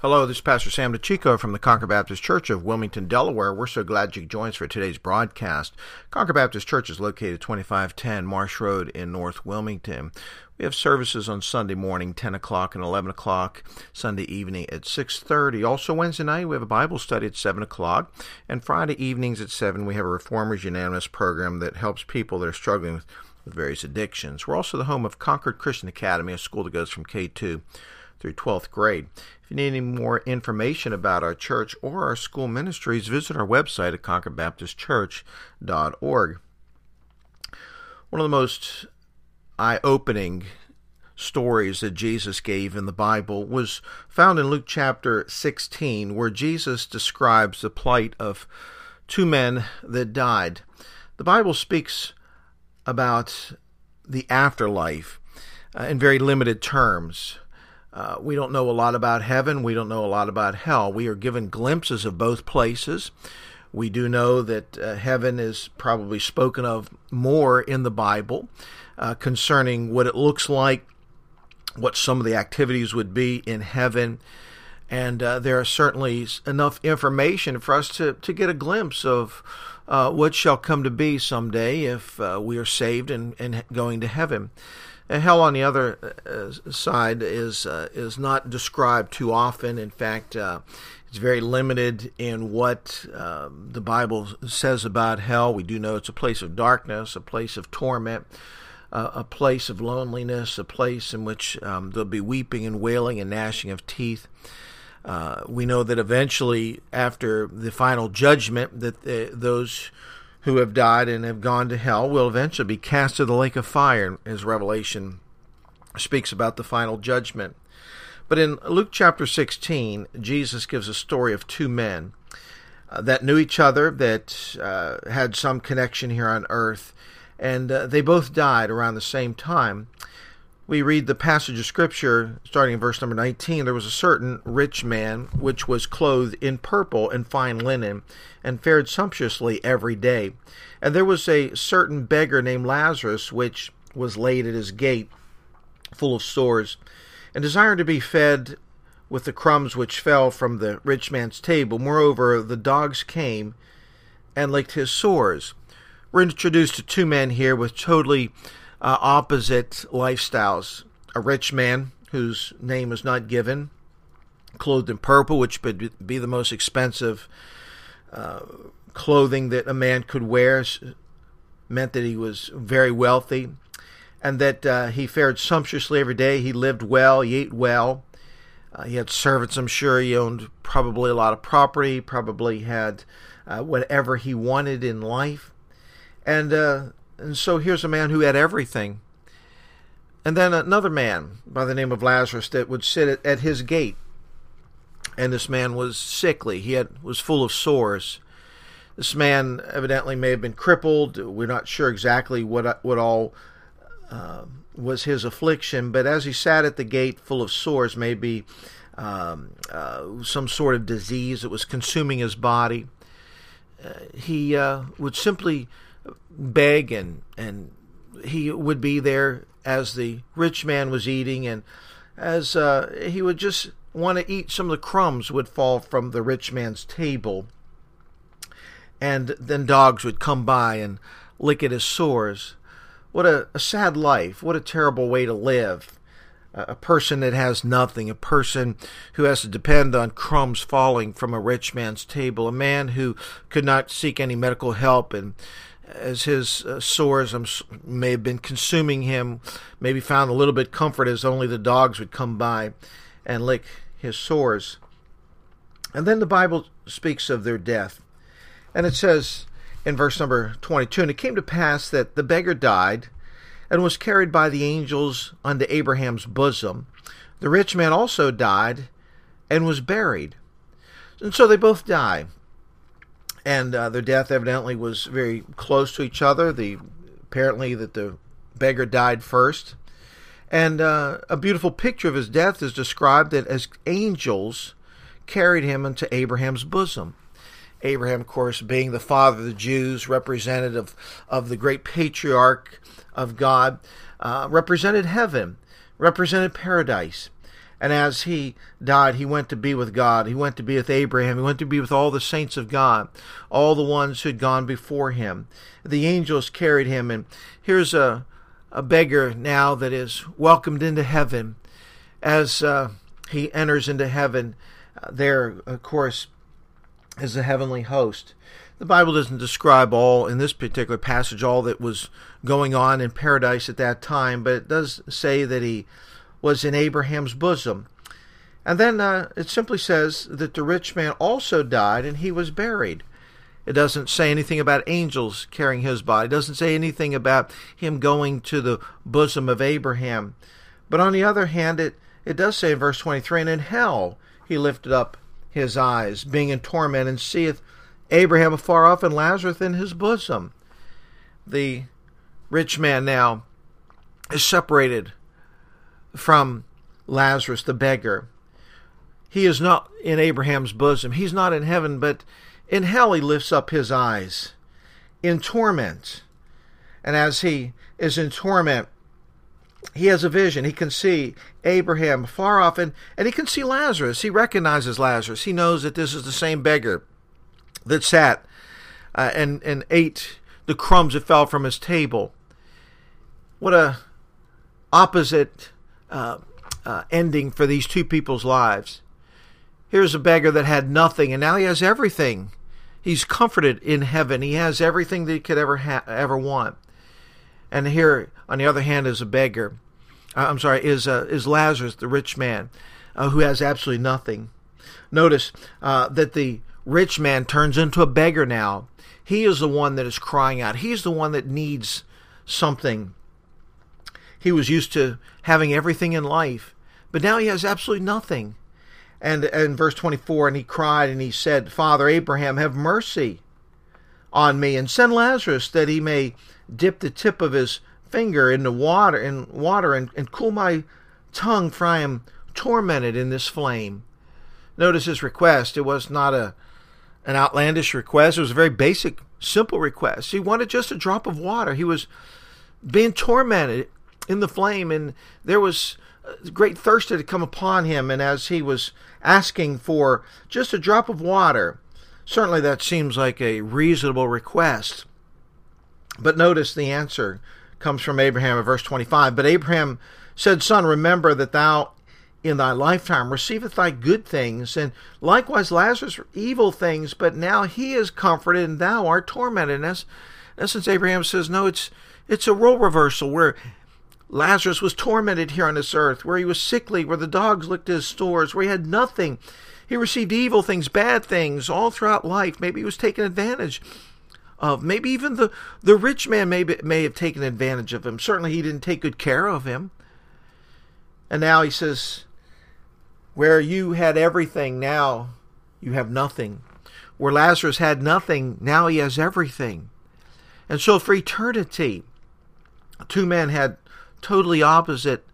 Hello, this is Pastor Sam DeChico from the Concord Baptist Church of Wilmington, Delaware. We're so glad you joined us for today's broadcast. Concord Baptist Church is located 2510 Marsh Road in North Wilmington. We have services on Sunday morning, 10 o'clock and 11 o'clock, Sunday evening at 6.30. Also Wednesday night, we have a Bible study at 7 o'clock, and Friday evenings at 7, we have a Reformers Unanimous program that helps people that are struggling with, with various addictions. We're also the home of Concord Christian Academy, a school that goes from K2 through 12th grade. If you need any more information about our church or our school ministries, visit our website at concordbaptistchurch.org. One of the most eye opening stories that Jesus gave in the Bible was found in Luke chapter 16, where Jesus describes the plight of two men that died. The Bible speaks about the afterlife uh, in very limited terms. Uh, we don't know a lot about heaven. We don't know a lot about hell. We are given glimpses of both places. We do know that uh, heaven is probably spoken of more in the Bible uh, concerning what it looks like, what some of the activities would be in heaven. And uh, there is certainly enough information for us to, to get a glimpse of uh, what shall come to be someday if we are saved and, and going to heaven. Hell, on the other uh, side, is uh, is not described too often. In fact, uh, it's very limited in what um, the Bible says about hell. We do know it's a place of darkness, a place of torment, uh, a place of loneliness, a place in which um, there'll be weeping and wailing and gnashing of teeth. Uh, we know that eventually, after the final judgment, that the, those who have died and have gone to hell will eventually be cast to the lake of fire, as Revelation speaks about the final judgment. But in Luke chapter 16, Jesus gives a story of two men uh, that knew each other, that uh, had some connection here on earth, and uh, they both died around the same time we read the passage of scripture starting in verse number 19 there was a certain rich man which was clothed in purple and fine linen and fared sumptuously every day. And there was a certain beggar named lazarus which was laid at his gate full of sores and desired to be fed with the crumbs which fell from the rich man's table. Moreover the dogs came and licked his sores. We're introduced to two men here with totally uh, opposite lifestyles. A rich man whose name is not given, clothed in purple, which would be the most expensive uh, clothing that a man could wear, meant that he was very wealthy, and that uh, he fared sumptuously every day. He lived well, he ate well. Uh, he had servants, I'm sure. He owned probably a lot of property, probably had uh, whatever he wanted in life. And uh, and so here's a man who had everything. And then another man by the name of Lazarus that would sit at, his gate. And this man was sickly. He had was full of sores. This man evidently may have been crippled. We're not sure exactly what what all uh, was his affliction, but as he sat at the gate full of sores, maybe um, uh, some sort of disease that was consuming his body, uh, he uh, would simply beg and and he would be there as the rich man was eating and as uh, he would just want to eat some of the crumbs would fall from the rich man's table. And then dogs would come by and lick at his sores. What a, a sad life. What a terrible way to live. A person that has nothing, a person who has to depend on crumbs falling from a rich man's table, a man who could not seek any medical help and as his uh, sores may have been consuming him, maybe found a little bit comfort as only the dogs would come by and lick his sores. And then the Bible speaks of their death. And it says in verse number 22 And it came to pass that the beggar died and was carried by the angels unto Abraham's bosom. The rich man also died and was buried. And so they both die and uh, their death evidently was very close to each other. The apparently that the beggar died first, and uh, a beautiful picture of his death is described that as angels carried him into Abraham's bosom. Abraham, of course, being the father of the Jews, representative of the great patriarch of God, uh, represented heaven, represented paradise. And as he died, he went to be with God. He went to be with Abraham. He went to be with all the saints of God, all the ones who had gone before him. The angels carried him. And here's a, a beggar now that is welcomed into heaven as uh, he enters into heaven. Uh, there, of course, is the heavenly host. The Bible doesn't describe all, in this particular passage, all that was going on in paradise at that time, but it does say that he was in Abraham's bosom. And then uh, it simply says that the rich man also died and he was buried. It doesn't say anything about angels carrying his body. It doesn't say anything about him going to the bosom of Abraham. But on the other hand, it, it does say in verse 23 And in hell he lifted up his eyes, being in torment, and seeth Abraham afar off and Lazarus in his bosom. The rich man now is separated from Lazarus the beggar. He is not in Abraham's bosom. He's not in heaven, but in hell he lifts up his eyes in torment. And as he is in torment, he has a vision. He can see Abraham far off, and, and he can see Lazarus. He recognizes Lazarus. He knows that this is the same beggar that sat uh, and, and ate the crumbs that fell from his table. What a opposite uh, uh, ending for these two people's lives. Here's a beggar that had nothing, and now he has everything. He's comforted in heaven. He has everything that he could ever ha- ever want. And here, on the other hand, is a beggar. Uh, I'm sorry, is uh, is Lazarus, the rich man, uh, who has absolutely nothing. Notice uh, that the rich man turns into a beggar now. He is the one that is crying out. He's the one that needs something. He was used to having everything in life, but now he has absolutely nothing. And in verse 24, and he cried and he said, Father Abraham, have mercy on me and send Lazarus that he may dip the tip of his finger in the water in water and, and cool my tongue, for I am tormented in this flame. Notice his request. It was not a an outlandish request. It was a very basic, simple request. He wanted just a drop of water. He was being tormented in the flame, and there was uh, great thirst that had come upon him. And as he was asking for just a drop of water, certainly that seems like a reasonable request. But notice the answer comes from Abraham in verse 25. But Abraham said, Son, remember that thou in thy lifetime receiveth thy good things, and likewise Lazarus evil things, but now he is comforted and thou art tormented. And as, in essence, Abraham says, No, it's it's a role reversal where Lazarus was tormented here on this earth, where he was sickly, where the dogs licked his stores, where he had nothing. He received evil things, bad things, all throughout life. Maybe he was taken advantage of. Maybe even the, the rich man may, may have taken advantage of him. Certainly he didn't take good care of him. And now he says, where you had everything, now you have nothing. Where Lazarus had nothing, now he has everything. And so for eternity, two men had totally opposite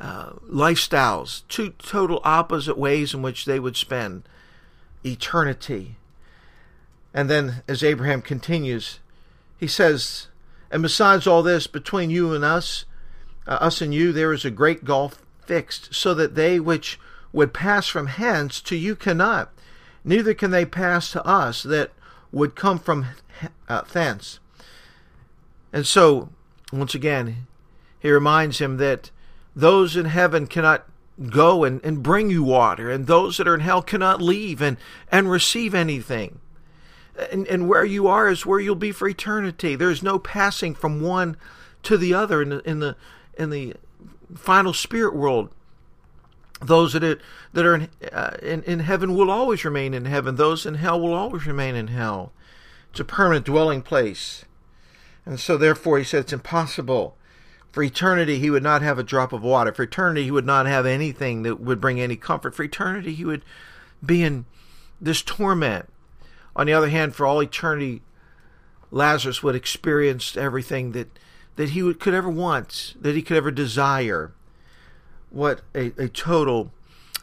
uh, lifestyles, two total opposite ways in which they would spend eternity. And then, as Abraham continues, he says, And besides all this, between you and us, uh, us and you, there is a great gulf fixed, so that they which would pass from hence to you cannot, neither can they pass to us that would come from uh, thence. And so, once again, he reminds him that those in heaven cannot go and, and bring you water, and those that are in hell cannot leave and, and receive anything. And, and where you are is where you'll be for eternity. There's no passing from one to the other in the, in the, in the final spirit world. Those that, it, that are in, uh, in, in heaven will always remain in heaven. Those in hell will always remain in hell. It's a permanent dwelling place. And so, therefore, he said it's impossible for eternity, he would not have a drop of water. For eternity, he would not have anything that would bring any comfort. For eternity, he would be in this torment. On the other hand, for all eternity, Lazarus would experience everything that, that he would, could ever want, that he could ever desire. What a, a total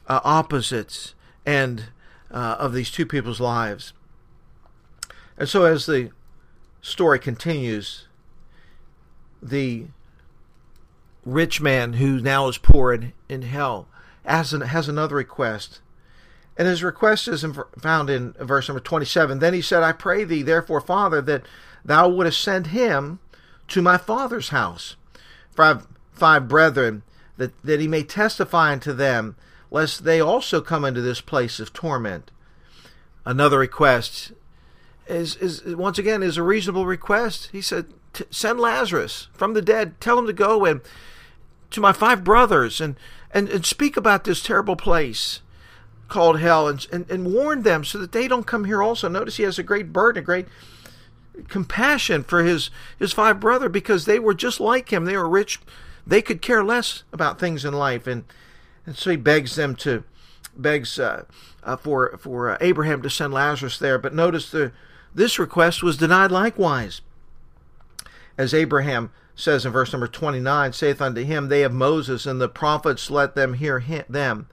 uh, opposites and uh, of these two people's lives. And so, as the story continues, the rich man who now is poor in, in hell has, an, has another request. And his request is found in verse number 27. Then he said, I pray thee, therefore, Father, that thou wouldest send him to my father's house. For I have five brethren, that, that he may testify unto them, lest they also come into this place of torment. Another request is, is once again is a reasonable request. He said, "Send Lazarus from the dead. Tell him to go and to my five brothers and and, and speak about this terrible place." called hell and, and, and warn them so that they don't come here also. Notice he has a great burden, a great compassion for his, his five brother because they were just like him. They were rich. They could care less about things in life. And, and so he begs them to, begs uh, uh, for, for uh, Abraham to send Lazarus there. But notice the, this request was denied likewise. As Abraham says in verse number 29, saith unto him, They have Moses and the prophets, let them hear them.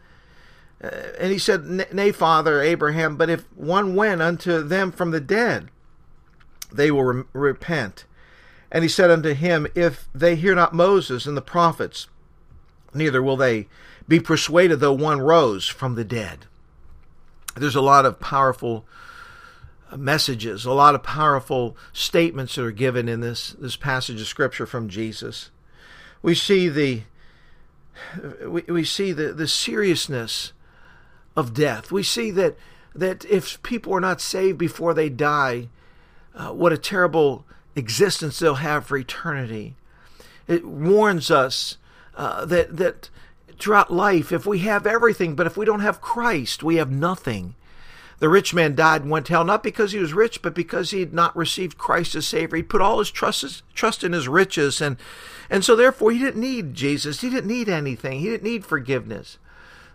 Uh, and he said, Nay, father Abraham, but if one went unto them from the dead, they will re- repent. And he said unto him, If they hear not Moses and the prophets, neither will they be persuaded though one rose from the dead. There's a lot of powerful messages, a lot of powerful statements that are given in this, this passage of scripture from Jesus. We see the we, we see the, the seriousness of death. We see that that if people are not saved before they die, uh, what a terrible existence they'll have for eternity. It warns us uh, that that throughout life, if we have everything, but if we don't have Christ, we have nothing. The rich man died and went to hell not because he was rich, but because he had not received Christ as Savior. He put all his trust, trust in his riches, and and so therefore he didn't need Jesus. He didn't need anything. He didn't need forgiveness.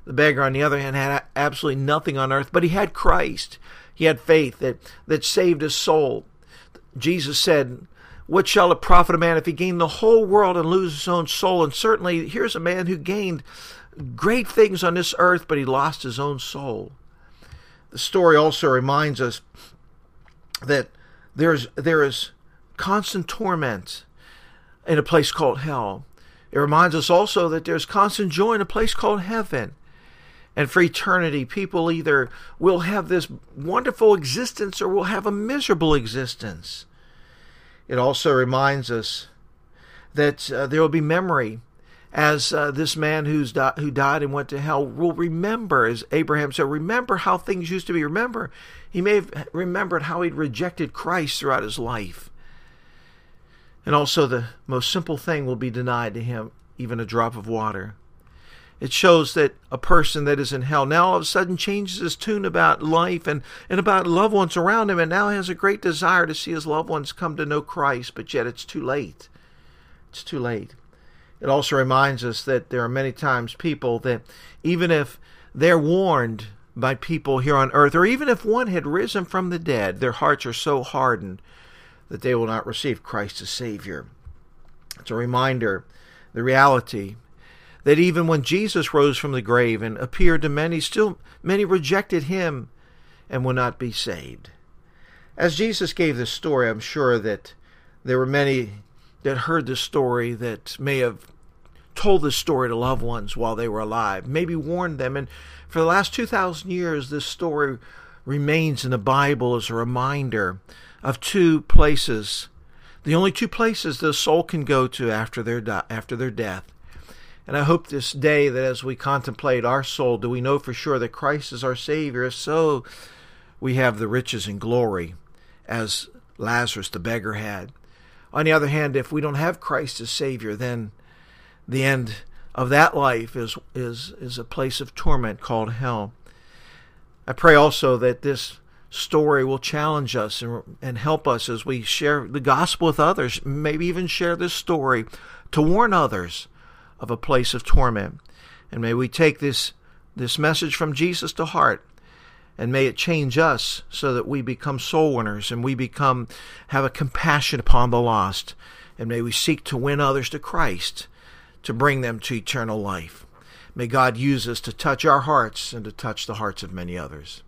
The beggar, on the other hand, had absolutely nothing on earth, but he had Christ. He had faith that, that saved his soul. Jesus said, What shall it profit a man if he gain the whole world and lose his own soul? And certainly, here's a man who gained great things on this earth, but he lost his own soul. The story also reminds us that there's, there is constant torment in a place called hell. It reminds us also that there's constant joy in a place called heaven. And for eternity, people either will have this wonderful existence or will have a miserable existence. It also reminds us that uh, there will be memory as uh, this man who's di- who died and went to hell will remember, as Abraham said, remember how things used to be. Remember, he may have remembered how he'd rejected Christ throughout his life. And also, the most simple thing will be denied to him, even a drop of water. It shows that a person that is in hell now all of a sudden changes his tune about life and, and about loved ones around him and now has a great desire to see his loved ones come to know Christ, but yet it's too late. It's too late. It also reminds us that there are many times people that, even if they're warned by people here on earth, or even if one had risen from the dead, their hearts are so hardened that they will not receive Christ as Savior. It's a reminder, the reality that even when Jesus rose from the grave and appeared to many, still many rejected him and will not be saved. As Jesus gave this story, I'm sure that there were many that heard this story that may have told this story to loved ones while they were alive, maybe warned them. And for the last 2,000 years, this story remains in the Bible as a reminder of two places, the only two places the soul can go to after their, di- after their death. And I hope this day that as we contemplate our soul, do we know for sure that Christ is our Savior? If so, we have the riches and glory as Lazarus the beggar had. On the other hand, if we don't have Christ as Savior, then the end of that life is, is, is a place of torment called hell. I pray also that this story will challenge us and, and help us as we share the gospel with others, maybe even share this story to warn others of a place of torment. And may we take this, this message from Jesus to heart and may it change us so that we become soul winners and we become have a compassion upon the lost. And may we seek to win others to Christ to bring them to eternal life. May God use us to touch our hearts and to touch the hearts of many others